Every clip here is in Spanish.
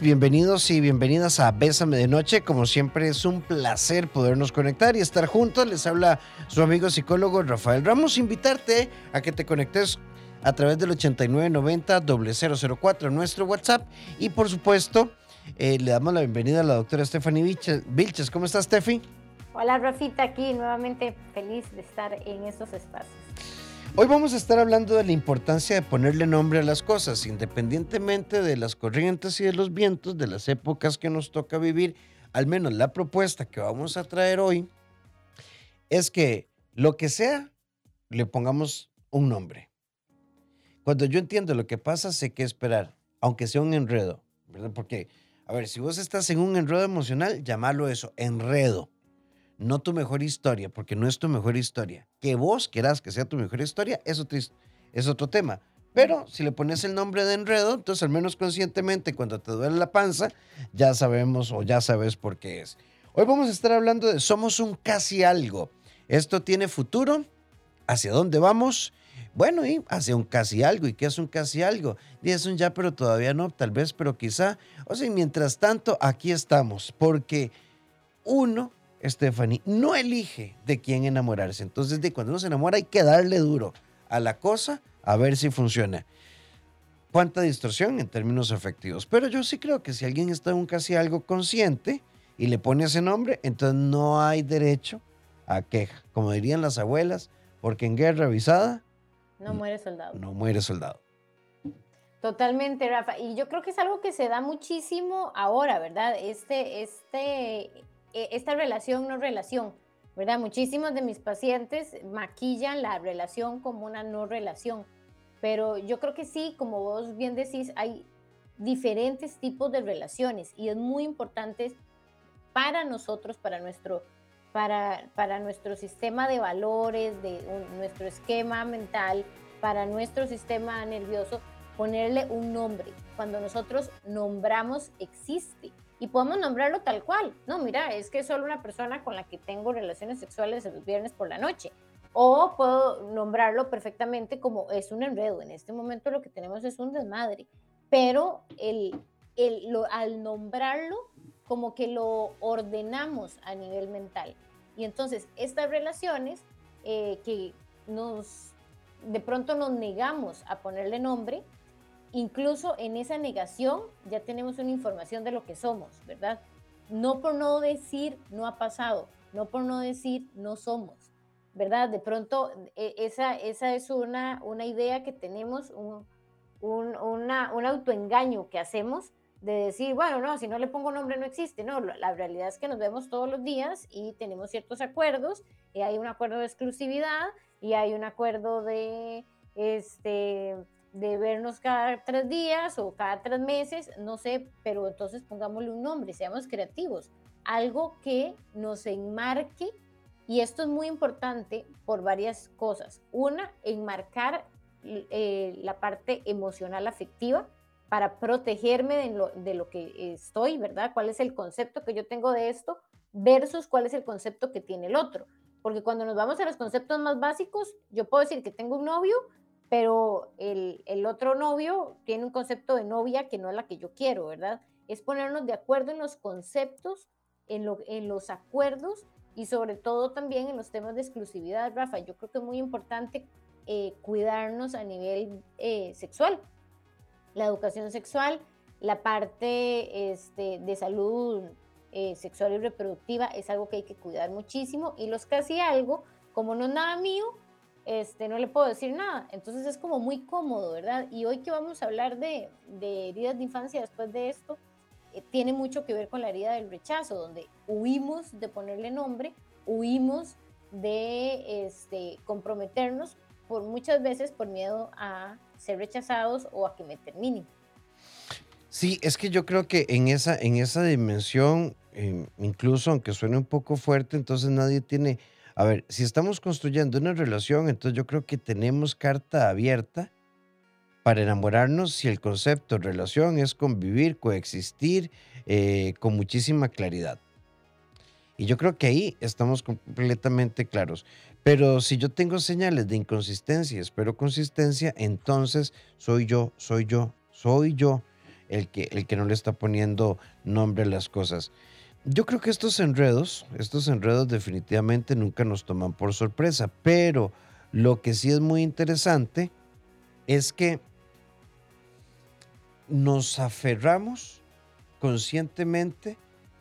Bienvenidos y bienvenidas a Bésame de Noche. Como siempre es un placer podernos conectar y estar juntos. Les habla su amigo psicólogo Rafael Ramos. Invitarte a que te conectes a través del 8990-004 nuestro WhatsApp. Y por supuesto, eh, le damos la bienvenida a la doctora Stephanie Vilches. ¿Cómo estás, Steffi? Hola, Rafita, aquí nuevamente feliz de estar en estos espacios. Hoy vamos a estar hablando de la importancia de ponerle nombre a las cosas, independientemente de las corrientes y de los vientos, de las épocas que nos toca vivir. Al menos la propuesta que vamos a traer hoy es que lo que sea, le pongamos un nombre. Cuando yo entiendo lo que pasa, sé qué esperar, aunque sea un enredo, ¿verdad? Porque, a ver, si vos estás en un enredo emocional, llamalo eso, enredo no tu mejor historia, porque no es tu mejor historia. Que vos querás que sea tu mejor historia, eso es otro tema. Pero si le pones el nombre de enredo, entonces al menos conscientemente cuando te duele la panza, ya sabemos o ya sabes por qué es. Hoy vamos a estar hablando de somos un casi algo. Esto tiene futuro. ¿Hacia dónde vamos? Bueno, y hacia un casi algo. ¿Y qué es un casi algo? Y es un ya, pero todavía no, tal vez, pero quizá. O sea, mientras tanto, aquí estamos, porque uno Stephanie, no elige de quién enamorarse. Entonces, de cuando uno se enamora hay que darle duro a la cosa a ver si funciona. Cuánta distorsión en términos efectivos. Pero yo sí creo que si alguien está en un casi algo consciente y le pone ese nombre, entonces no hay derecho a queja. Como dirían las abuelas, porque en guerra avisada... No muere soldado. No muere soldado. Totalmente, Rafa. Y yo creo que es algo que se da muchísimo ahora, ¿verdad? Este, este e, esta relación no relación, ¿verdad? Muchísimos de mis pacientes maquillan la relación como una no relación, pero yo creo que sí, como vos bien decís, hay diferentes tipos de relaciones y es muy importante para nosotros, para nuestro, para, para nuestro sistema de valores, de nuestro esquema mental, para nuestro sistema nervioso, ponerle un nombre. Cuando nosotros nombramos, existe y podemos nombrarlo tal cual. No, mira, es que es solo una persona con la que tengo relaciones sexuales los viernes por la noche. O puedo nombrarlo perfectamente como es un enredo. En este momento lo que tenemos es un desmadre. Pero el, el, lo, al nombrarlo, como que lo ordenamos a nivel mental. Y entonces estas relaciones eh, que nos de pronto nos negamos a ponerle nombre, incluso en esa negación ya tenemos una información de lo que somos, ¿verdad? No por no decir no ha pasado, no por no decir no somos, ¿verdad? De pronto e, esa, esa es una, una idea que tenemos, un, un, un autoengaño que hacemos de decir, bueno, no, si no le pongo nombre no existe, no, la realidad es que nos vemos todos los días y tenemos ciertos acuerdos, y hay un acuerdo de exclusividad y hay un acuerdo de, este, de vernos cada tres días o cada tres meses, no sé, pero entonces pongámosle un nombre, seamos creativos, algo que nos enmarque, y esto es muy importante por varias cosas. Una, enmarcar eh, la parte emocional afectiva para protegerme de lo, de lo que estoy, ¿verdad? ¿Cuál es el concepto que yo tengo de esto versus cuál es el concepto que tiene el otro? Porque cuando nos vamos a los conceptos más básicos, yo puedo decir que tengo un novio, pero el, el, otro novio tiene un concepto de novia que no es la que yo quiero, ¿verdad? Es ponernos de acuerdo en los conceptos, en, lo, en los acuerdos y sobre todo también en los temas de exclusividad, Rafa. Yo creo que es muy importante eh, cuidarnos a nivel eh, sexual. La educación sexual, la parte este, de salud eh, sexual y reproductiva es algo que hay que cuidar muchísimo y los casi algo, como no es nada mío, este, no le puedo decir nada. Entonces es como muy cómodo, ¿verdad? Y hoy que vamos a hablar de, de heridas de infancia después de esto, eh, tiene mucho que ver con la herida del rechazo, donde huimos de ponerle nombre, huimos de este, comprometernos por muchas veces por miedo a ser rechazados o a que me terminen. Sí, es que yo creo que en esa, en esa dimensión, eh, incluso aunque suene un poco fuerte, entonces nadie tiene a ver, si estamos construyendo una relación, entonces yo creo que tenemos carta abierta para enamorarnos si el concepto de relación es convivir, coexistir eh, con muchísima claridad. Y yo creo que ahí estamos completamente claros. Pero si yo tengo señales de inconsistencia, espero consistencia, entonces soy yo, soy yo, soy yo. el que, el que no le está poniendo nombre a las cosas. Yo creo que estos enredos, estos enredos definitivamente nunca nos toman por sorpresa, pero lo que sí es muy interesante es que nos aferramos conscientemente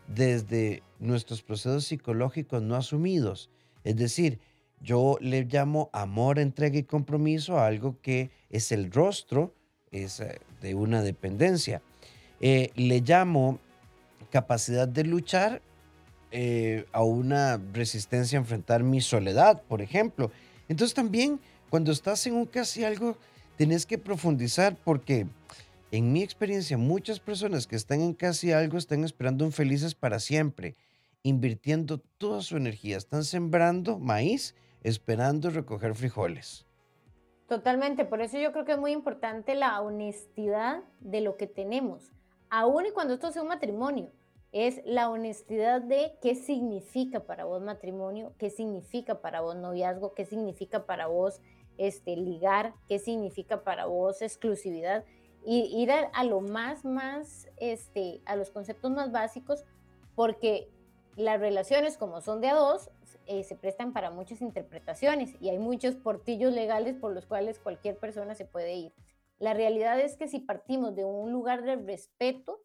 desde nuestros procesos psicológicos no asumidos. Es decir, yo le llamo amor, entrega y compromiso a algo que es el rostro eh, de una dependencia. Eh, le llamo capacidad de luchar eh, a una resistencia a enfrentar mi soledad, por ejemplo. Entonces también cuando estás en un casi algo, tenés que profundizar porque en mi experiencia muchas personas que están en casi algo están esperando un felices para siempre, invirtiendo toda su energía, están sembrando maíz esperando recoger frijoles. Totalmente, por eso yo creo que es muy importante la honestidad de lo que tenemos, aún y cuando esto sea un matrimonio, es la honestidad de qué significa para vos matrimonio, qué significa para vos noviazgo, qué significa para vos este, ligar, qué significa para vos exclusividad, y ir a, lo más, más, este, a los conceptos más básicos, porque las relaciones como son de a dos, eh, se prestan para muchas interpretaciones y hay muchos portillos legales por los cuales cualquier persona se puede ir. La realidad es que si partimos de un lugar de respeto,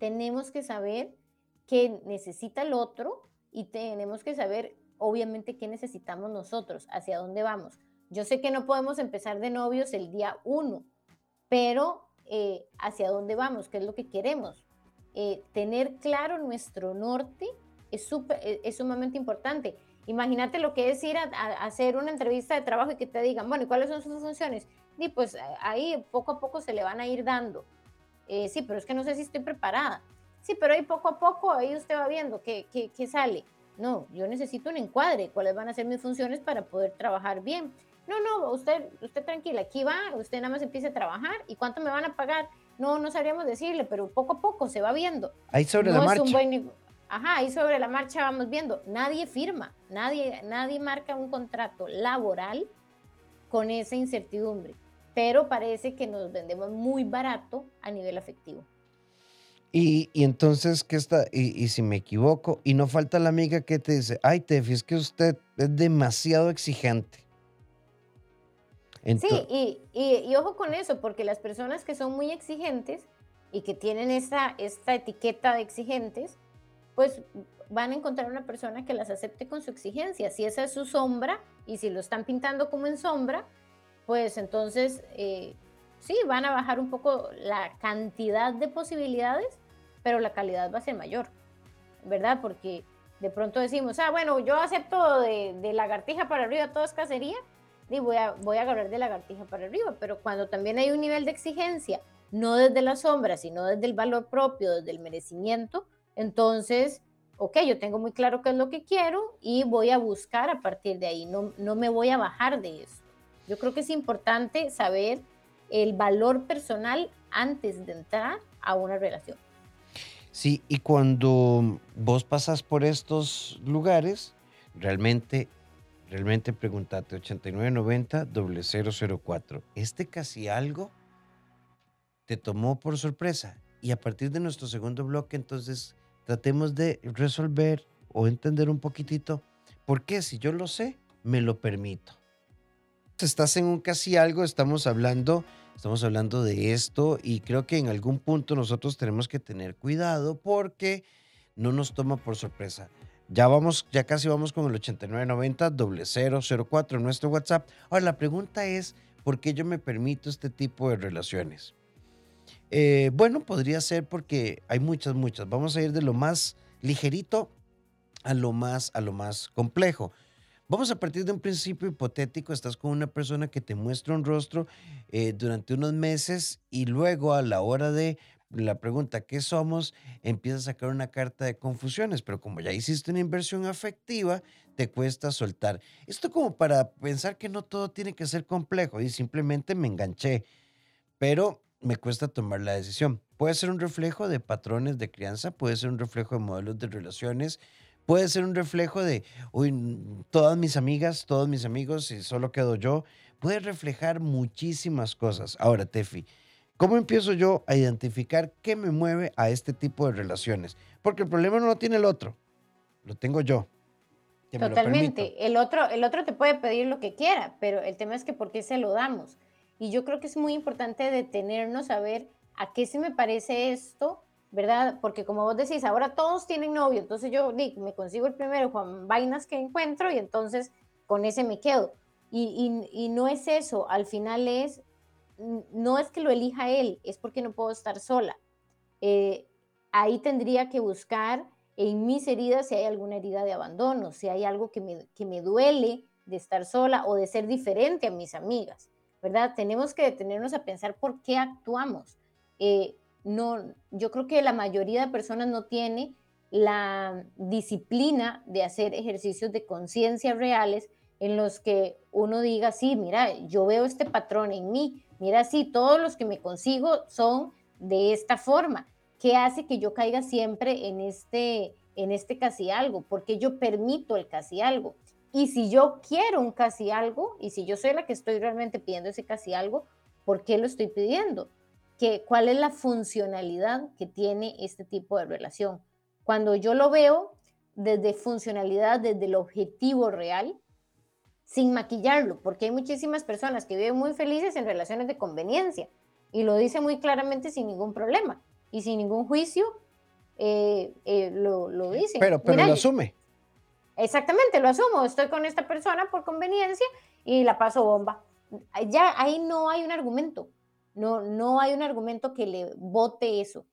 tenemos que saber qué necesita el otro y tenemos que saber, obviamente, qué necesitamos nosotros, hacia dónde vamos. Yo sé que no podemos empezar de novios el día uno, pero eh, hacia dónde vamos, qué es lo que queremos. Eh, tener claro nuestro norte es, e, es sumamente importante. Imagínate lo que es ir a, hacer una entrevista de trabajo y que te digan, bueno, ¿y cuáles son sus funciones? Y pues ahí poco a poco se le van a ir dando. Eh, sí, pero es que no sé si estoy preparada. Sí, pero ahí poco a poco ahí usted va viendo qué, qué, qué sale. No, yo necesito un encuadre, cuáles van a ser mis funciones para poder trabajar bien. No, no, usted, usted tranquila, aquí va, usted nada más empieza a trabajar y cuánto me van a pagar. No, no sabríamos decirle, pero poco a poco se va viendo. Ahí sobre la marcha. Ajá, ahí sobre la marcha vamos viendo. Nadie firma, nadie, nadie marca un contrato laboral con esa incertidumbre, pero parece que nos vendemos muy barato a nivel afectivo. Y, entonces, ¿qué está? Y, si me equivoco, y no falta la amiga que te dice, ay, Tefi, es que usted es demasiado exigente. sí, y, y, ojo con eso, porque las personas que son muy exigentes y que tienen esta, esta etiqueta de exigentes, pues van a encontrar una persona que las acepte con su exigencia. Si esa es su sombra y si lo están pintando como en sombra, pues entonces eh, sí, van a bajar un poco la cantidad de posibilidades, pero la calidad va a ser mayor, ¿verdad? Porque de pronto decimos, ah, bueno, yo acepto de, de lagartija para arriba, todo es cacería, voy a, voy a agarrar de lagartija para arriba, pero cuando también hay un nivel de exigencia, no desde la sombra, sino desde el valor propio, desde el merecimiento, entonces, ok, yo tengo muy claro qué es lo que quiero y voy a buscar a partir de ahí, no, no me voy a bajar de eso. Yo creo que es importante saber el valor personal antes de entrar a una relación. Sí, y cuando vos pasas por estos lugares, realmente, realmente pregúntate 8990 004. ¿Este casi algo te tomó por sorpresa? Y a partir de nuestro segundo bloque, entonces, tratemos de resolver o entender un poquitito por qué si yo lo sé, me lo permito. Estás en un casi algo, estamos hablando, estamos hablando de esto y creo que en algún punto nosotros tenemos que tener cuidado porque no nos toma por sorpresa. Ya vamos, ya casi vamos con el 8990 004 en nuestro WhatsApp. Ahora la pregunta es, ¿por qué yo me permito este tipo de relaciones? Eh, bueno, podría ser porque hay muchas, muchas. Vamos a ir de lo más ligerito a lo más, a lo más complejo. Vamos a partir de un principio hipotético. Estás con una persona que te muestra un rostro eh, durante unos meses y luego a la hora de la pregunta ¿qué somos? empieza a sacar una carta de confusiones, pero como ya hiciste una inversión afectiva, te cuesta soltar. Esto como para pensar que no todo tiene que ser complejo y simplemente me enganché. Pero me cuesta tomar la decisión. Puede ser un reflejo de patrones de crianza, puede ser un reflejo de modelos de relaciones, puede ser un reflejo de, uy, todas mis amigas, todos mis amigos y solo quedo yo. Puede reflejar muchísimas cosas. Ahora, Tefi, ¿Cómo empiezo yo a identificar qué me mueve a este tipo de relaciones? Porque el problema no lo tiene el otro, lo tengo yo. Totalmente. El otro, el otro te puede pedir lo que quiera, pero el tema es que por qué se lo damos. Y yo creo que es muy importante detenernos a ver a qué se me parece esto, ¿verdad? Porque como vos decís, ahora todos tienen novio, entonces yo me consigo el primero Juan Vainas que encuentro y entonces con ese me quedo. Y, no es eso, al final es no es que lo elija él, es porque no puedo estar sola. Eh, ahí tendría que buscar en mis heridas si hay alguna herida de abandono, si hay algo que me, que me duele de estar sola o de ser diferente a mis amigas, ¿verdad? Tenemos que detenernos a pensar por qué actuamos. Eh, no, yo creo que la mayoría de personas no tiene la disciplina de hacer ejercicios de conciencia reales en los que uno diga, sí, mira, yo veo este patrón en mí, mira, sí, todos los que me consigo son de esta forma. ¿Qué hace que yo caiga siempre en este, en este casi algo? Porque yo permito el casi algo. Y si yo quiero un casi algo, y si yo soy la que estoy realmente pidiendo ese casi algo, ¿por qué lo estoy pidiendo? ¿Qué, ¿Cuál es la funcionalidad que tiene este tipo de relación? Cuando yo lo veo desde funcionalidad, desde el objetivo real, sin maquillarlo, porque hay muchísimas personas que viven muy felices en relaciones de conveniencia y lo dice muy claramente sin ningún problema y sin ningún juicio eh, eh, lo, lo dice. Pero, pero lo asume. Exactamente, lo asumo. Estoy con esta persona por conveniencia y la paso bomba. Ya ahí no hay un argumento. No, no hay un argumento que le vote eso.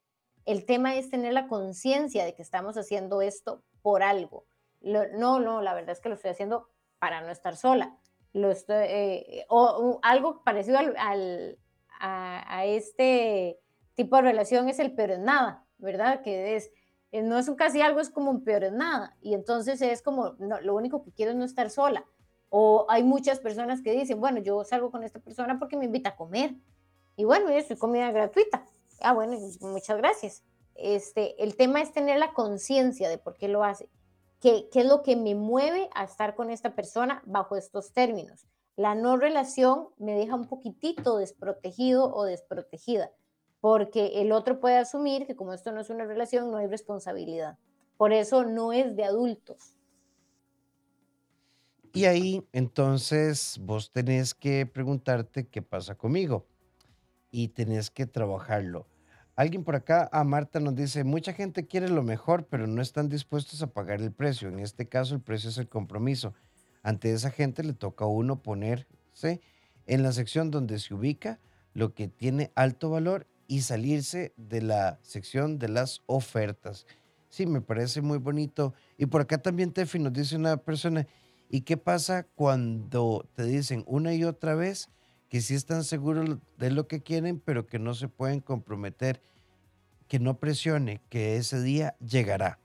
El tema es tener la conciencia de que estamos haciendo esto por algo. no, no, la verdad es que lo estoy haciendo para no estar sola. Lo eh, o, algo parecido al, a, este tipo de relación es el peor en nada, ¿verdad? Que es, eh, no es un casi algo, es como un peor en nada. Y entonces es como, lo único que quiero es no estar sola. O hay muchas personas que dicen, bueno, yo salgo con esta persona porque me invita a comer. Y bueno, soy comida gratuita. Ah, bueno, muchas gracias. Este, el tema es tener la conciencia de por qué lo hace. ¿Qué, es lo que me mueve a estar con esta persona bajo estos términos? La no relación me deja un poquitito desprotegido o desprotegida, porque el otro puede asumir que como esto no es una relación, no hay responsabilidad. Por eso no es de adultos. Y ahí entonces vos tenés que preguntarte qué pasa conmigo y tenés que trabajarlo. Alguien por acá, a Marta, nos dice, mucha gente quiere lo mejor, pero no están dispuestos a pagar el precio. En este caso, el precio es el compromiso. Ante esa gente le toca a uno ponerse en la sección donde se ubica lo que tiene alto valor y salirse de la sección de las ofertas. Sí, me parece muy bonito. Y por acá también, Tefi, nos dice una persona, ¿y qué pasa cuando te dicen una y otra vez? Que sí están seguros de lo que quieren, pero que no se pueden comprometer, que no presione, que ese día llegará.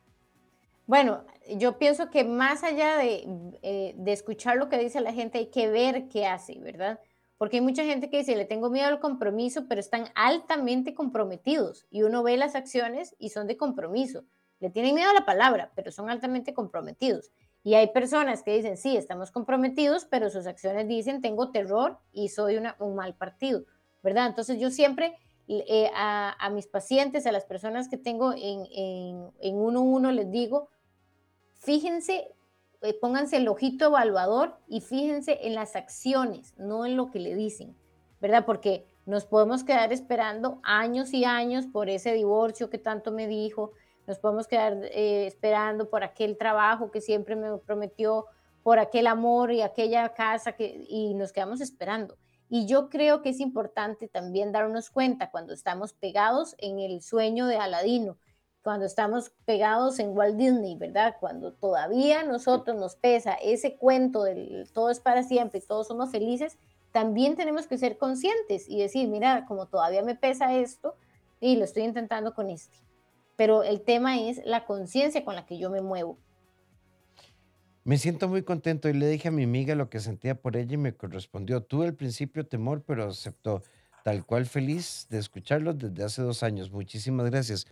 Bueno, yo pienso que más allá de, eh, de escuchar lo que dice la gente, hay que ver qué hace, ¿verdad? Porque hay mucha gente que dice, le tengo miedo al compromiso, pero están altamente comprometidos y uno ve las acciones y son de compromiso. Le tienen miedo a la palabra, pero son altamente comprometidos. Y hay personas que dicen, sí, estamos comprometidos, pero sus acciones dicen, tengo terror y soy un mal partido, ¿verdad? Entonces yo siempre eh, a, mis pacientes, a las personas que tengo en, en, uno a uno, les digo, fíjense, eh, pónganse el ojito evaluador y fíjense en las acciones, no en lo que le dicen, ¿verdad? Porque nos podemos quedar esperando años y años por ese divorcio que tanto me dijo, nos podemos quedar eh, esperando por aquel trabajo que siempre me prometió, por aquel amor y aquella casa que, y nos quedamos esperando. Y yo creo que es importante también darnos cuenta cuando estamos pegados en el sueño de Aladino, cuando estamos pegados en Walt Disney, ¿verdad? Cuando todavía nosotros nos pesa ese cuento del todo es para siempre y todos somos felices, también tenemos que ser conscientes y decir, mira, como todavía me pesa esto y lo estoy intentando con este pero el tema es la conciencia con la que yo me muevo. Me siento muy contento y le dije a mi amiga lo que sentía por ella y me correspondió. Tuve al principio temor, pero aceptó. Tal cual feliz de escucharlo desde hace dos años. Muchísimas gracias.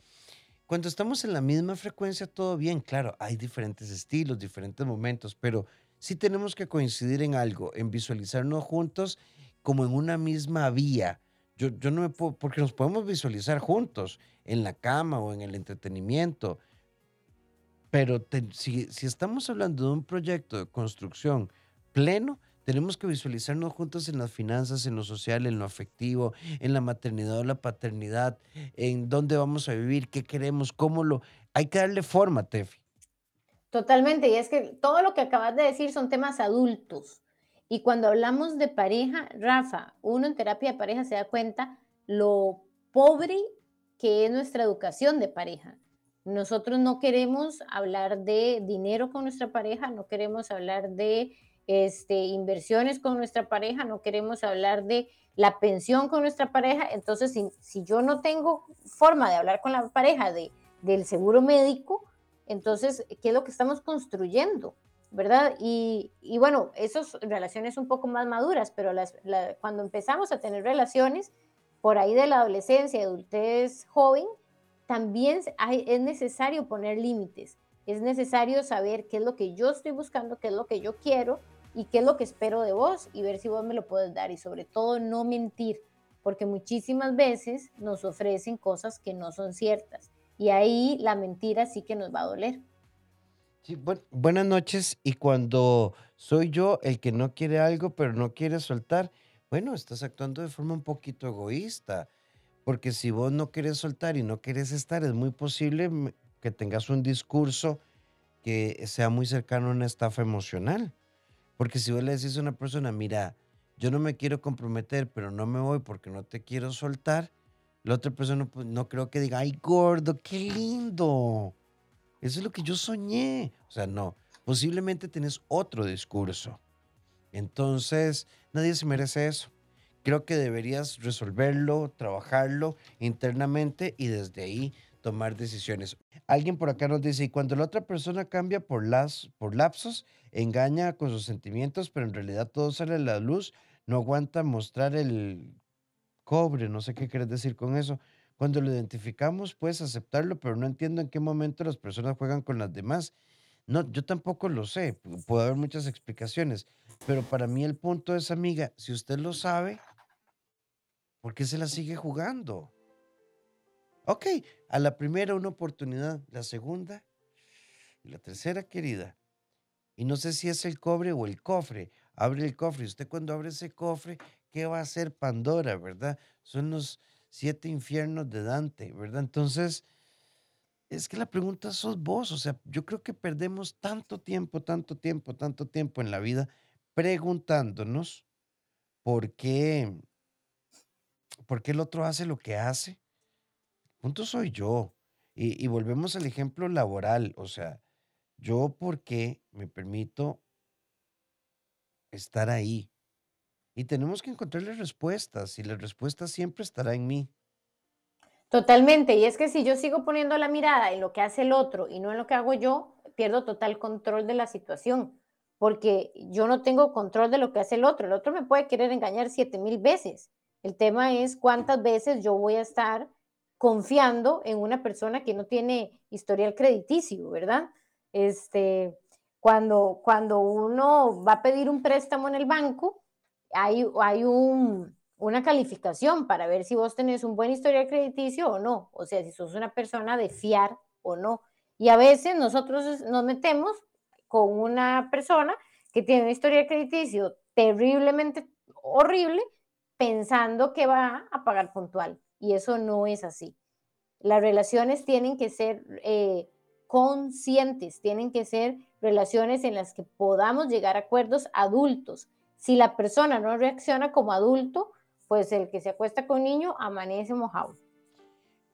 Cuando estamos en la misma frecuencia, todo bien. Claro, hay diferentes estilos, diferentes momentos, pero sí tenemos que coincidir en algo, en visualizarnos juntos como en una misma vía Yo, yo no me puedo, porque nos podemos visualizar juntos, en la cama o en el entretenimiento, pero si, si estamos hablando de un proyecto de construcción pleno, tenemos que visualizarnos juntos en las finanzas, en lo social, en lo afectivo, en la maternidad o la paternidad, en dónde vamos a vivir, qué queremos, cómo lo... Hay que darle forma, Tefi. Totalmente, y es que todo lo que acabas de decir son temas adultos. Y cuando hablamos de pareja, Rafa, uno en terapia de pareja se da cuenta lo pobre que es nuestra educación de pareja. Nosotros no queremos hablar de dinero con nuestra pareja, no queremos hablar de este, inversiones con nuestra pareja, no queremos hablar de la pensión con nuestra pareja. Entonces, si, yo no tengo forma de hablar con la pareja de, del seguro médico, entonces, ¿qué es lo que estamos construyendo? ¿Verdad? Y, bueno, esas relaciones un poco más maduras, pero las, cuando empezamos a tener relaciones por ahí de la adolescencia, adultez joven, también es necesario poner límites. Es necesario saber qué es lo que yo estoy buscando, qué es lo que yo quiero y qué es lo que espero de vos y ver si vos me lo puedes dar y sobre todo no mentir, porque muchísimas veces nos ofrecen cosas que no son ciertas y ahí la mentira sí que nos va a doler. Buenas noches y cuando soy yo el que no quiere algo pero no quiere soltar, bueno, estás actuando de forma un poquito egoísta, porque si vos no quieres soltar y no quieres estar, es muy posible que tengas un discurso que sea muy cercano a una estafa emocional. Porque si vos le decís a una persona, mira, yo no me quiero comprometer, pero no me voy porque no te quiero soltar, la otra persona pues, no creo que diga, ay, gordo, qué lindo. Eso es lo que yo soñé. O sea, no. Posiblemente tenés otro discurso. Entonces, nadie se merece eso. Creo que deberías resolverlo, trabajarlo internamente y desde ahí tomar decisiones. Alguien por acá nos dice, y cuando la otra persona cambia por, las, por lapsos, engaña con sus sentimientos, pero en realidad todo sale a la luz, no aguanta mostrar el cobre, no sé qué quieres decir con eso. Cuando lo identificamos, puedes aceptarlo, pero no entiendo en qué momento las personas juegan con las demás. No, yo tampoco lo sé, puede haber muchas explicaciones, pero para mí el punto es, amiga, si usted lo sabe, ¿por qué se la sigue jugando? Ok, a la primera una oportunidad, la segunda y la tercera, querida. Y no sé si es el cobre o el cofre. Abre el cofre. Usted cuando abre ese cofre, ¿qué va a hacer Pandora, verdad? Son los siete infiernos de Dante, ¿verdad? Entonces, es que la pregunta sos vos. O sea, yo creo que perdemos tanto tiempo, tanto tiempo, tanto tiempo en la vida preguntándonos por qué, por qué el otro hace lo que hace punto soy yo. Y, volvemos al ejemplo laboral, o sea, yo por qué me permito estar ahí. Y tenemos que encontrarle respuestas y la respuesta siempre estará en mí. Totalmente, y es que si yo sigo poniendo la mirada en lo que hace el otro y no en lo que hago yo, pierdo total control de la situación, porque yo no tengo control de lo que hace el otro. El otro me puede querer engañar siete mil veces. El tema es cuántas veces yo voy a estar confiando en una persona que no tiene historial crediticio, ¿verdad? Este, cuando, cuando uno va a pedir un préstamo en el banco, hay, hay un, una calificación para ver si vos tenés un buen historial crediticio o no, o sea, si sos una persona de fiar o no. Y a veces nosotros nos metemos con una persona que tiene un historial crediticio terriblemente horrible pensando que va a pagar puntual y eso no es así. Las relaciones tienen que ser eh, conscientes, tienen que ser relaciones en las que podamos llegar a acuerdos adultos. Si la persona no reacciona como adulto, pues el que se acuesta con niño amanece mojado.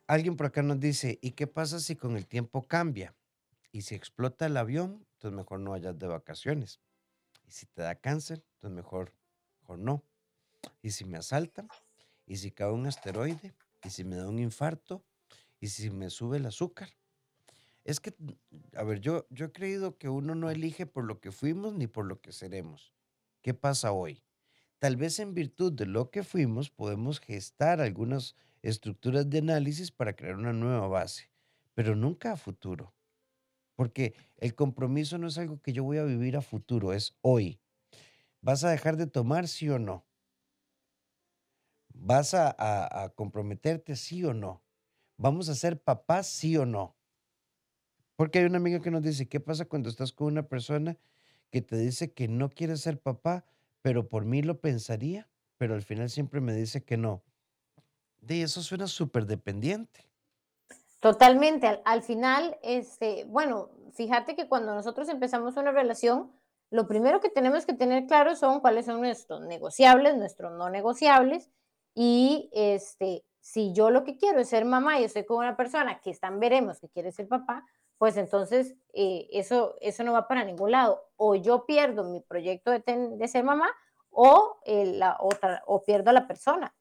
Alguien por acá nos dice, ¿y qué pasa si con el tiempo cambia? Y si explota el avión, entonces mejor no vayas de vacaciones. Y si te da cáncer, entonces mejor, mejor no. Y si me asaltan, y si cae un asteroide, y si me da un infarto, y si me sube el azúcar. Es que, a ver, yo, yo he creído que uno no elige por lo que fuimos ni por lo que seremos. ¿Qué pasa hoy? Tal vez en virtud de lo que fuimos podemos gestar algunas estructuras de análisis para crear una nueva base, pero nunca a futuro. Porque el compromiso no es algo que yo voy a vivir a futuro, es hoy. ¿Vas a dejar de tomar, sí o no? ¿Vas a, comprometerte sí o no? ¿Vamos a ser papás sí o no? Porque hay una amiga que nos dice, ¿qué pasa cuando estás con una persona que te dice que no quiere ser papá, pero por mí lo pensaría, pero al final siempre me dice que no? De eso suena súper dependiente. Totalmente. Al, final, este, bueno, fíjate que cuando nosotros empezamos una relación, lo primero que tenemos que tener claro son cuáles son nuestros negociables, nuestros no negociables. Y este, si yo lo que quiero es ser mamá y estoy con una persona que están veremos que quiere ser papá, pues entonces eh, eso, eso no va para ningún lado. O yo pierdo mi proyecto de, de ser mamá o, eh, la otra, o pierdo a la persona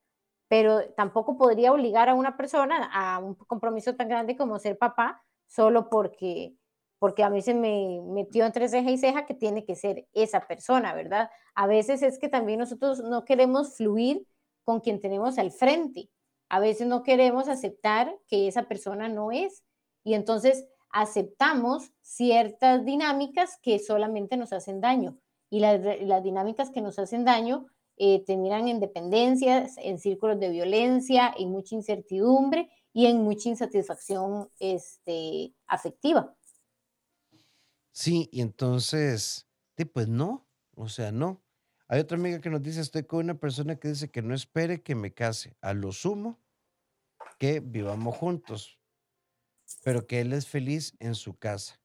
pero tampoco podría obligar a una persona a un compromiso tan grande como ser papá solo porque, porque a mí se me metió entre ceja y ceja que tiene que ser esa persona, ¿verdad? A veces es que también nosotros no queremos fluir con quien tenemos al frente. A veces no queremos aceptar que esa persona no es. Y entonces aceptamos ciertas dinámicas que solamente nos hacen daño. Y las, las dinámicas que nos hacen daño eh, terminan en dependencias, en círculos de violencia, en mucha incertidumbre y en mucha insatisfacción este, afectiva. Sí, y entonces, pues no, o sea, no. Hay otra amiga que nos dice, estoy con una persona que dice que no espere que me case, a lo sumo que vivamos juntos, pero que él es feliz en su casa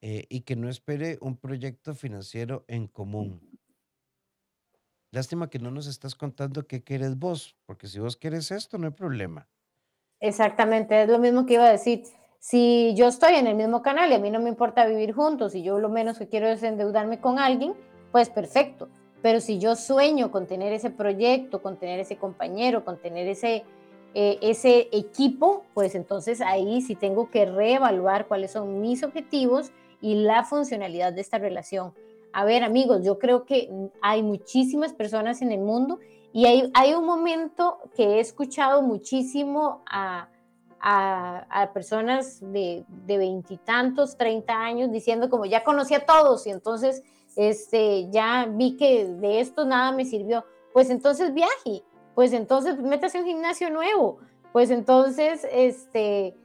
eh, y que no espere un proyecto financiero en común. Lástima que no nos estás contando qué quieres vos, porque si vos quieres esto, no hay problema. Exactamente, es lo mismo que iba a decir. Si yo estoy en el mismo canal y a mí no me importa vivir juntos y yo lo menos que quiero es endeudarme con alguien, pues perfecto. Pero si yo sueño con tener ese proyecto, con tener ese compañero, con tener ese, eh, ese equipo, pues entonces ahí sí tengo que reevaluar cuáles son mis objetivos y la funcionalidad de esta relación. A ver, amigos, yo creo que hay muchísimas personas en el mundo y hay, un momento que he escuchado muchísimo a, a, personas de veintitantos, treinta años, diciendo como ya conocí a todos y entonces este, ya vi que de esto nada me sirvió. Pues entonces viaje, pues entonces métase a un gimnasio nuevo, pues entonces este,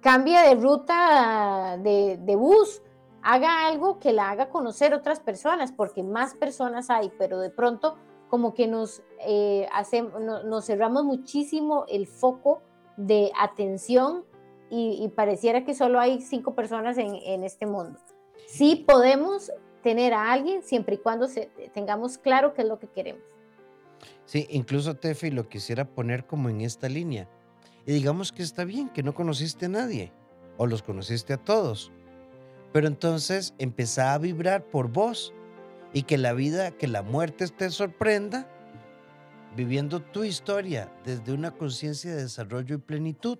cambia de ruta de bus, haga algo que la haga conocer otras personas, porque más personas hay, pero de pronto como que nos, eh, hacemos, nos cerramos muchísimo el foco de atención y, pareciera que solo hay cinco personas en, este mundo. Sí podemos tener a alguien siempre y cuando tengamos claro qué es lo que queremos. Sí, incluso Tefi lo quisiera poner como en esta línea. Y digamos que está bien, que no conociste a nadie o los conociste a todos pero entonces empezá a vibrar por vos y que la vida, que la muerte te sorprenda viviendo tu historia desde una conciencia de desarrollo y plenitud.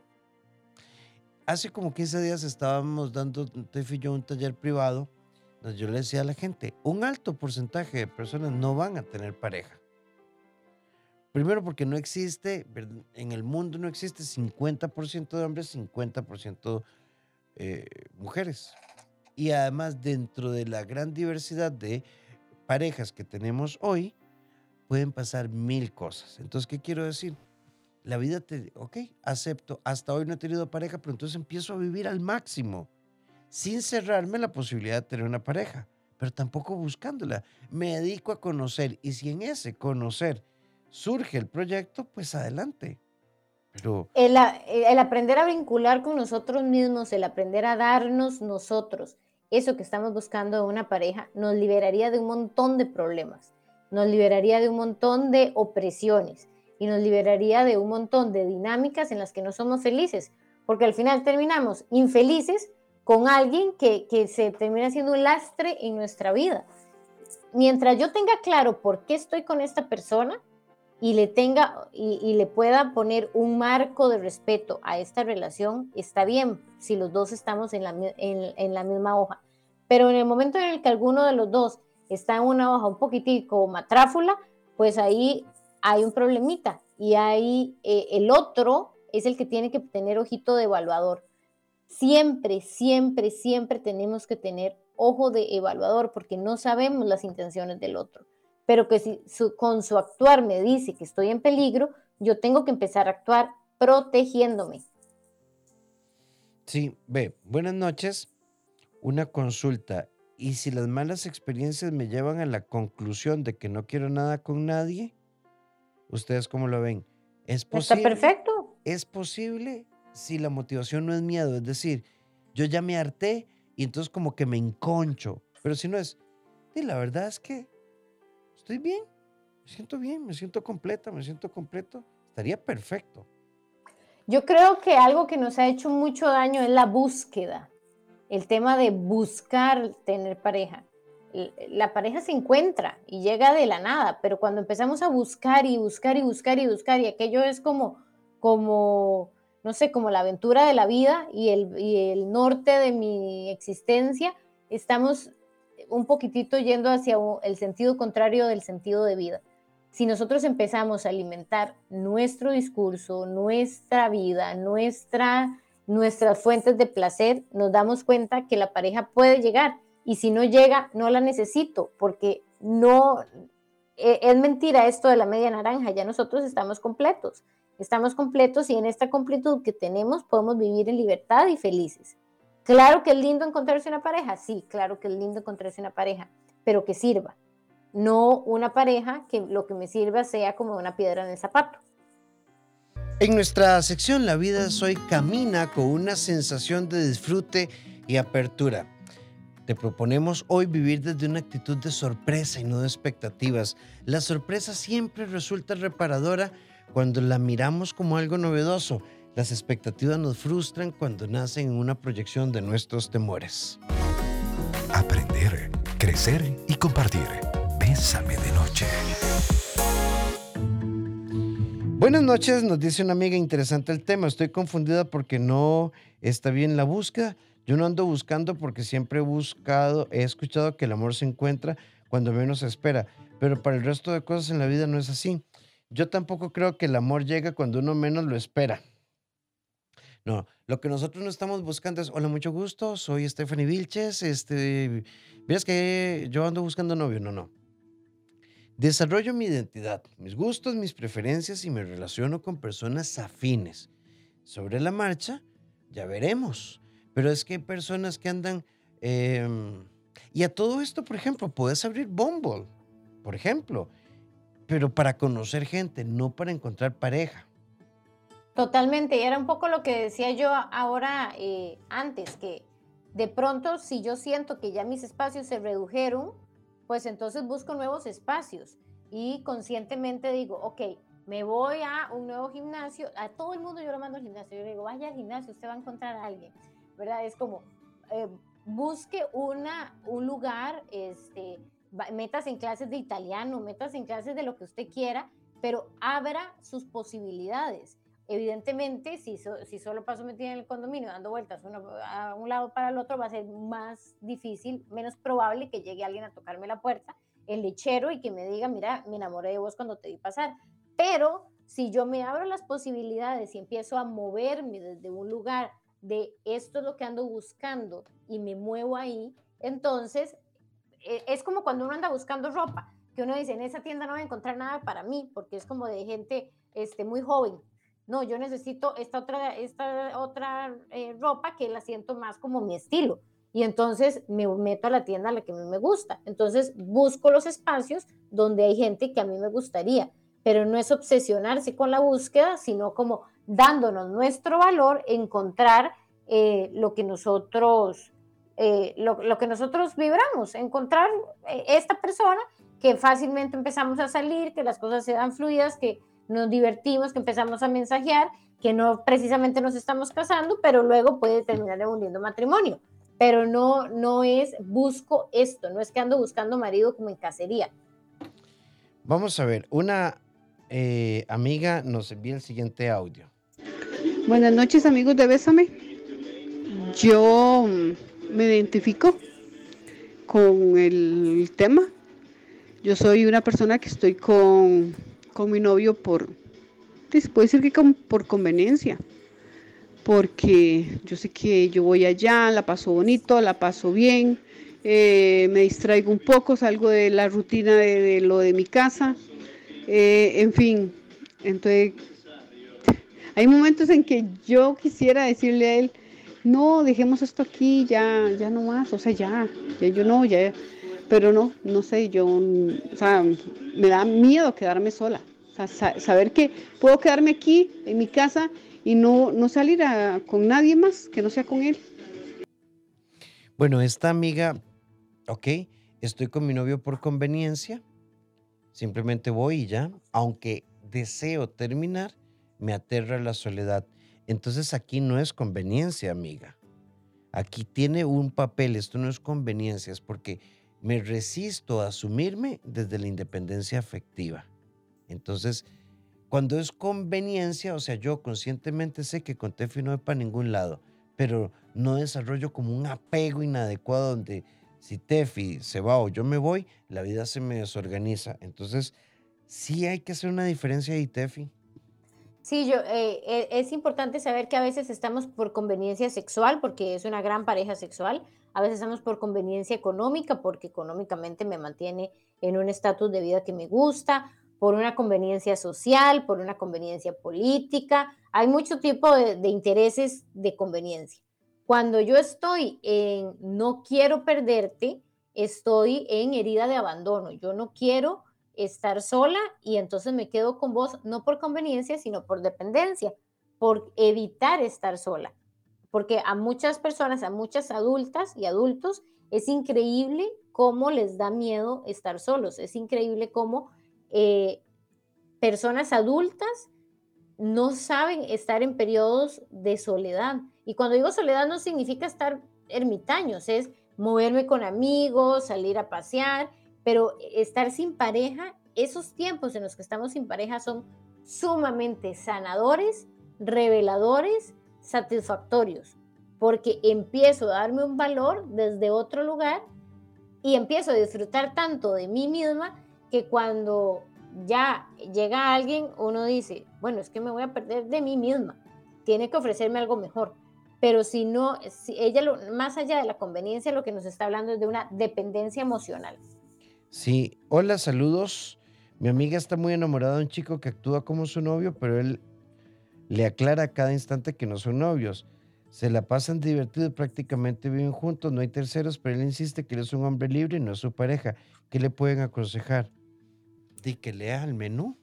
Hace como 15 días estábamos dando, Tefi y yo, un taller privado donde yo le decía a la gente, un alto porcentaje de personas no van a tener pareja. Primero porque no existe, en el mundo no existe 50% de hombres, 50% eh, mujeres. Y además dentro de la gran diversidad de parejas que tenemos hoy, pueden pasar mil cosas. Entonces, ¿qué quiero decir? La vida te, ok, acepto, hasta hoy no he tenido pareja, pero entonces empiezo a vivir al máximo, sin cerrarme la posibilidad de tener una pareja, pero tampoco buscándola. Me dedico a conocer y si en ese conocer surge el proyecto, pues adelante. Pero... El, el aprender a vincular con nosotros mismos, el aprender a darnos nosotros, eso que estamos buscando en una pareja nos liberaría de un montón de problemas, nos liberaría de un montón de opresiones y nos liberaría de un montón de dinámicas en las que no somos felices, porque al final terminamos infelices con alguien que, se termina siendo un lastre en nuestra vida. Mientras yo tenga claro por qué estoy con esta persona y le tenga y, le pueda poner un marco de respeto a esta relación, está bien si los dos estamos en la, en la misma hoja. Pero en el momento en el que alguno de los dos está en una hoja un poquitico matráfula, pues ahí hay un problemita y ahí eh, el otro es el que tiene que tener ojito de evaluador. Siempre, siempre, siempre tenemos que tener ojo de evaluador porque no sabemos las intenciones del otro. pero que si con su actuar me dice que estoy en peligro, yo tengo que empezar a actuar protegiéndome. Sí, ve, buenas noches. Una consulta. ¿Y si las malas experiencias me llevan a la conclusión de que no quiero nada con nadie? ¿Ustedes cómo lo ven? ¿Es posible? Está perfecto. ¿Es posible si la motivación no es miedo? Es decir, yo ya me harté y entonces como que me enconcho. Pero si no es, y la verdad es que estoy bien, me siento bien, me siento completa, me siento completo. Estaría perfecto. Yo creo que algo que nos ha hecho mucho daño es la búsqueda, el tema de buscar tener pareja. La pareja se encuentra y llega de la nada, pero cuando empezamos a buscar y buscar y buscar y buscar, y aquello es como, como no sé, como la aventura de la vida y el, y el norte de mi existencia, estamos un poquitito yendo hacia el sentido contrario del sentido de vida si nosotros empezamos a alimentar nuestro discurso, nuestra vida, nuestra, nuestras fuentes de placer, nos damos cuenta que la pareja puede llegar y si no llega, no la necesito porque no e, es mentira esto de la media naranja, ya nosotros estamos completos. Estamos completos y en esta completud que tenemos podemos vivir en libertad y felices. Claro que es lindo encontrarse una pareja, sí, claro que es lindo encontrarse una pareja, pero que sirva, no una pareja que lo que me sirva sea como una piedra en el zapato. En nuestra sección La vida soy camina con una sensación de disfrute y apertura. Te proponemos hoy vivir desde una actitud de sorpresa y no de expectativas. La sorpresa siempre resulta reparadora cuando la miramos como algo novedoso. Las expectativas nos frustran cuando nacen en una proyección de nuestros temores. Aprender, crecer y compartir. Bésame de noche. Buenas noches, nos dice una amiga interesante el tema. Estoy confundida porque no está bien la búsqueda. Yo no ando buscando porque siempre he buscado, he escuchado que el amor se encuentra cuando menos se espera, pero para el resto de cosas en la vida no es así. Yo tampoco creo que el amor llega cuando uno menos lo espera. No, lo que nosotros no estamos buscando es, hola, mucho gusto, soy Stephanie Vilches, este, ¿ves que yo ando buscando novio? No, no. Desarrollo mi identidad, mis gustos, mis preferencias y me relaciono con personas afines. Sobre la marcha, ya veremos. Pero es que hay personas que andan... Em, y a todo esto, por ejemplo, puedes abrir Bumble, por ejemplo, pero para conocer gente, no para encontrar pareja. Totalmente, y era un poco lo que decía yo ahora eh, antes, que de pronto si yo siento que ya mis espacios se redujeron, pues entonces busco nuevos espacios y conscientemente digo, ok, me voy a un nuevo gimnasio, a todo el mundo yo lo mando al gimnasio, yo le digo, vaya al gimnasio, usted va a encontrar a alguien, ¿verdad? Es como, eh, busque una, un lugar, este, metas en clases de italiano, metas en clases de lo que usted quiera, pero abra sus posibilidades. Evidentemente, si, si solo paso metida en el condominio dando vueltas uno, a un lado para el otro, va a ser más difícil, menos probable que llegue alguien a tocarme la puerta, el lechero, y que me diga, mira, me enamoré de vos cuando te vi pasar. Pero si yo me abro las posibilidades y empiezo a moverme desde un lugar de esto es lo que ando buscando y me muevo ahí, entonces e, es como cuando uno anda buscando ropa, que uno dice, en esa tienda no voy a encontrar nada para mí, porque es como de gente este, muy joven, no, yo necesito esta otra, esta otra eh, ropa que la siento más como mi estilo. Y entonces me meto a la tienda a la que me gusta. Entonces busco los espacios donde hay gente que a mí me gustaría. Pero no es obsesionarse con la búsqueda, sino como dándonos nuestro valor, encontrar eh, lo que nosotros eh, lo, lo, que nosotros vibramos, encontrar esta persona que fácilmente empezamos a salir, que las cosas se dan fluidas, que nos divertimos, que empezamos a mensajear, que no precisamente nos estamos casando, pero luego puede terminar hundiendo matrimonio. Pero no, no es busco esto, no es que ando buscando marido como en cacería. Vamos a ver, una eh, amiga nos envía el siguiente audio. Buenas noches amigos de Bésame. Yo mm, me identifico con el tema. Yo soy una persona que estoy con con mi novio por, pues, puede decir que por conveniencia, porque yo sé que yo voy allá, la paso bonito, la paso bien eh, me distraigo un poco, salgo de la rutina de, lo de mi casa, eh, en fin, entonces hay momentos en que yo quisiera decirle a él, no, dejemos esto aquí, ya, ya no más, o sea, ya, ya yo no, ya, pero no, no sé, yo, o sea, me da miedo quedarme sola, o sea, saber que puedo quedarme aquí en mi casa y no, no salir con nadie más que no sea con él. Bueno, esta amiga, ok, estoy con mi novio por conveniencia, simplemente voy y ya, aunque deseo terminar, me aterra la soledad. Entonces aquí no es conveniencia, amiga. Aquí tiene un papel, esto no es conveniencia, es porque me resisto a asumirme desde la independencia afectiva. Entonces, cuando es conveniencia, o sea, yo conscientemente sé que con Tefi no voy para ningún lado, pero no desarrollo como un apego inadecuado donde si Tefi se va o yo me voy, la vida se me desorganiza. Entonces, sí hay que hacer una diferencia ahí, Tefi. Sí, yo, eh, eh, es importante saber que a veces estamos por conveniencia sexual, porque es una gran pareja sexual, a veces estamos por conveniencia económica, porque económicamente me mantiene en un estatus de vida que me gusta, por una conveniencia social, por una conveniencia política. Hay mucho tipo de, de intereses de conveniencia. Cuando yo estoy en no quiero perderte, estoy en herida de abandono. Yo no quiero estar sola y entonces me quedo con vos no por conveniencia, sino por dependencia, por evitar estar sola. Porque a muchas personas, a muchas adultas y adultos, es increíble cómo les da miedo estar solos. Es increíble cómo eh, personas adultas no saben estar en periodos de soledad. Y cuando digo soledad no significa estar ermitaños, es moverme con amigos, salir a pasear pero estar sin pareja, esos tiempos en los que estamos sin pareja son sumamente sanadores, reveladores, satisfactorios, porque empiezo a darme un valor desde otro lugar y empiezo a disfrutar tanto de mí misma que cuando ya llega alguien, uno dice, bueno, es que me voy a perder de mí misma, tiene que ofrecerme algo mejor. Pero si no, si ella, más allá de la conveniencia, lo que nos está hablando es de una dependencia emocional. Sí, hola, saludos. Mi amiga está muy enamorada de un chico que actúa como su novio, pero él le aclara a cada instante que no son novios. Se la pasan divertidos, prácticamente viven juntos, no hay terceros, pero él insiste que él es un hombre libre y no es su pareja. ¿Qué le pueden aconsejar? Y que lea el menú.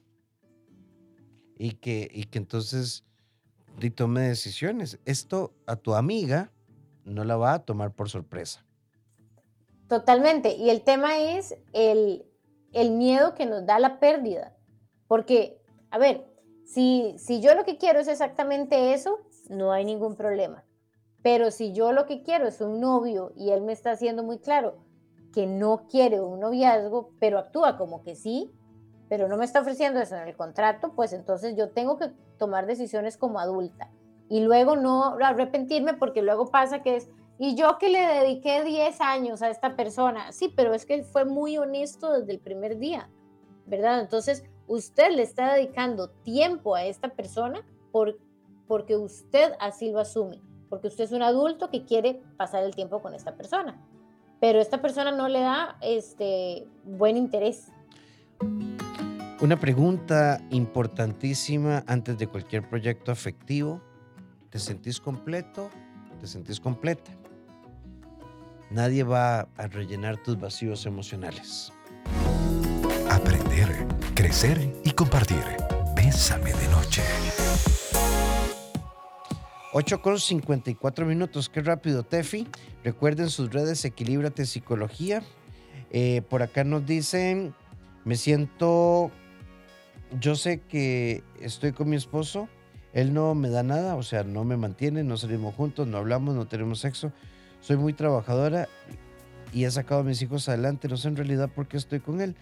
Y que, y que entonces tome decisiones. Esto a tu amiga no la va a tomar por sorpresa. Totalmente. Y el tema es el, miedo que nos da la pérdida. Porque, a ver, si, si yo lo que quiero es exactamente eso, no hay ningún problema. Pero si yo lo que quiero es un novio y él me está haciendo muy claro que no quiere un noviazgo, pero actúa como que sí, pero no me está ofreciendo eso en el contrato, pues entonces yo tengo que tomar decisiones como adulta y luego no arrepentirme porque luego pasa que es, y yo que le dediqué 10 años a esta persona, sí, pero es que fue muy honesto desde el primer día, ¿verdad? Entonces, usted le está dedicando tiempo a esta persona por, porque usted así lo asume, porque usted es un adulto que quiere pasar el tiempo con esta persona, pero esta persona no le da este buen interés. Una pregunta importantísima antes de cualquier proyecto afectivo. ¿Te sentís completo? ¿Te sentís completa? Nadie va a rellenar tus vacíos emocionales. Aprender, crecer y compartir. Bésame de noche. 8 con 54 minutos, qué rápido, Tefi. Recuerden sus redes Equilíbrate Psicología. Eh, por acá nos dicen, me siento, yo sé que estoy con mi esposo, él no me da nada, o sea, no me mantiene, no salimos juntos, no hablamos, no tenemos sexo, soy muy trabajadora y he sacado a mis hijos adelante. No sé en realidad por qué estoy con él.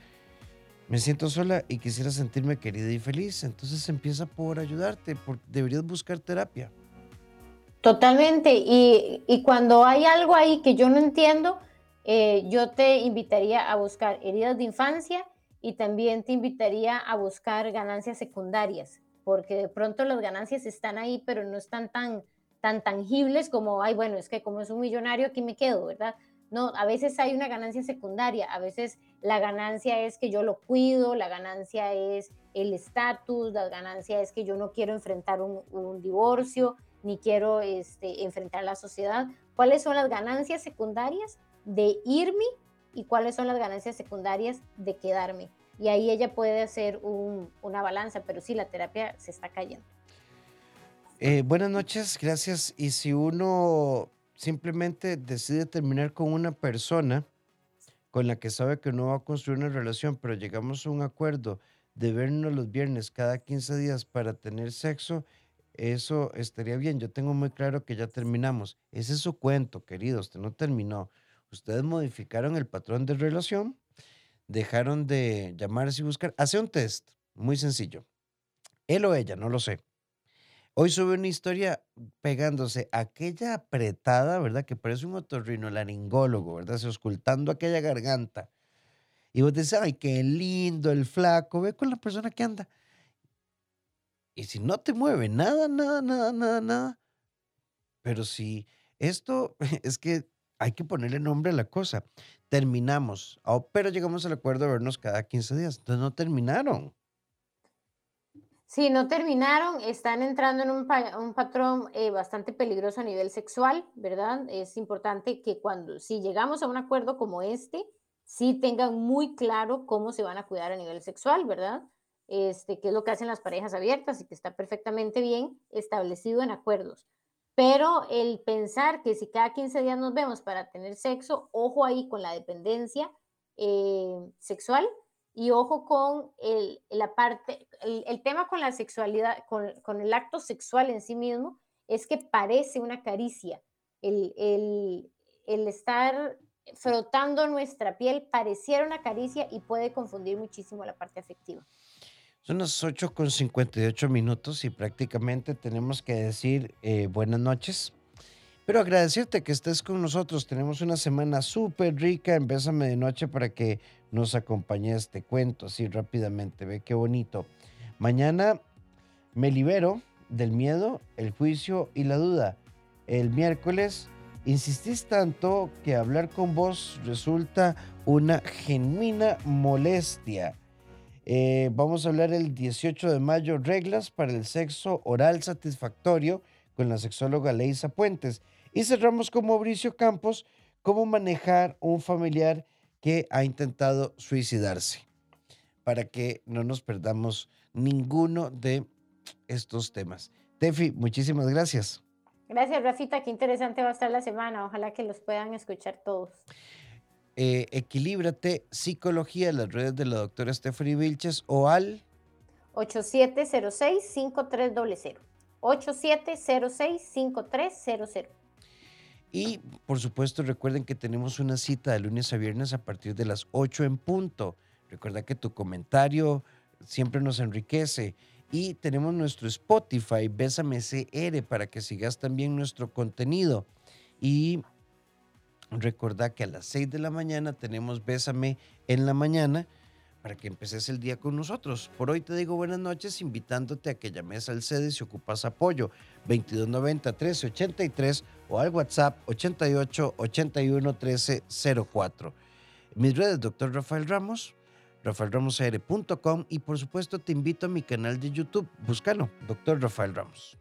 Me siento sola y quisiera sentirme querida y feliz. Entonces empieza por ayudarte. deberías buscar terapia. Totalmente. Y, cuando hay algo ahí que yo no entiendo, eh, yo te invitaría a buscar heridas de infancia y también te invitaría a buscar ganancias secundarias, porque de pronto las ganancias están ahí, pero no están tan tan tangibles como, ay, bueno, es que como es un millonario, aquí me quedo, ¿verdad? No, a veces hay una ganancia secundaria, a veces la ganancia es que yo lo cuido, la ganancia es el estatus, la ganancia es que yo no quiero enfrentar un, divorcio, ni quiero este, enfrentar la sociedad. ¿Cuáles son las ganancias secundarias de irme y cuáles son las ganancias secundarias de quedarme? Y ahí ella puede hacer una balanza, pero sí, la terapia se está cayendo. Eh, buenas noches, gracias. Y si uno simplemente decide terminar con una persona con la que sabe que no va a construir una relación, pero llegamos a un acuerdo de vernos los viernes cada 15 días para tener sexo, eso estaría bien. Yo tengo muy claro que ya terminamos. Ese es su cuento, querido. Usted no terminó. Ustedes modificaron el patrón de relación, dejaron de llamarse y buscar. Hace un test, muy sencillo. Él o ella, no lo sé. Hoy sube una historia pegándose aquella apretada, ¿verdad? Que parece un laringólogo, ¿verdad? Se ocultando aquella garganta. Y vos decís, ay, qué lindo el flaco, ve con la persona que anda. Y si no te mueve nada, nada, nada, nada, nada. Pero si esto es que hay que ponerle nombre a la cosa. Terminamos, oh, pero llegamos al acuerdo de vernos cada 15 días. Entonces no terminaron. Si no terminaron, están entrando en un, patrón eh, bastante peligroso a nivel sexual, ¿verdad? Es importante que cuando, si llegamos a un acuerdo como este, sí tengan muy claro cómo se van a cuidar a nivel sexual, ¿verdad? Este, qué es lo que hacen las parejas abiertas y que está perfectamente bien establecido en acuerdos. Pero el pensar que si cada 15 días nos vemos para tener sexo, ojo ahí con la dependencia eh, sexual, y ojo con el, la parte, el, tema con la sexualidad, con, con, el acto sexual en sí mismo, es que parece una caricia. El, el, el estar frotando nuestra piel pareciera una caricia y puede confundir muchísimo la parte afectiva. Son las 8 con 58 minutos y prácticamente tenemos que decir eh, buenas noches. Pero agradecerte que estés con nosotros. Tenemos una semana súper rica en Bésame de Noche para que nos acompañe este cuento así rápidamente. Ve qué bonito. Mañana me libero del miedo, el juicio y la duda. El miércoles insistís tanto que hablar con vos resulta una genuina molestia. Eh, vamos a hablar el 18 de mayo, reglas para el sexo oral satisfactorio con la sexóloga Leisa Puentes. Y cerramos con Mauricio Campos, cómo manejar un familiar que ha intentado suicidarse, para que no nos perdamos ninguno de estos temas. Tefi, muchísimas gracias. Gracias, Rafita. Qué interesante va a estar la semana. Ojalá que los puedan escuchar todos. Eh, equilíbrate, psicología, las redes de la doctora Stephanie Vilches o al 8706-5300. 8706-5300. Y por supuesto recuerden que tenemos una cita de lunes a viernes a partir de las 8 en punto. Recuerda que tu comentario siempre nos enriquece. Y tenemos nuestro Spotify, Bésame CR, para que sigas también nuestro contenido. Y recuerda que a las 6 de la mañana tenemos Bésame en la mañana para que empeces el día con nosotros. Por hoy te digo buenas noches, invitándote a que llames al sede si ocupas apoyo 2290 1383 o al WhatsApp 88 81 13 04. Mis redes, doctor Rafael Ramos, rafaelramosr.com y por supuesto te invito a mi canal de YouTube, búscalo, doctor Rafael Ramos.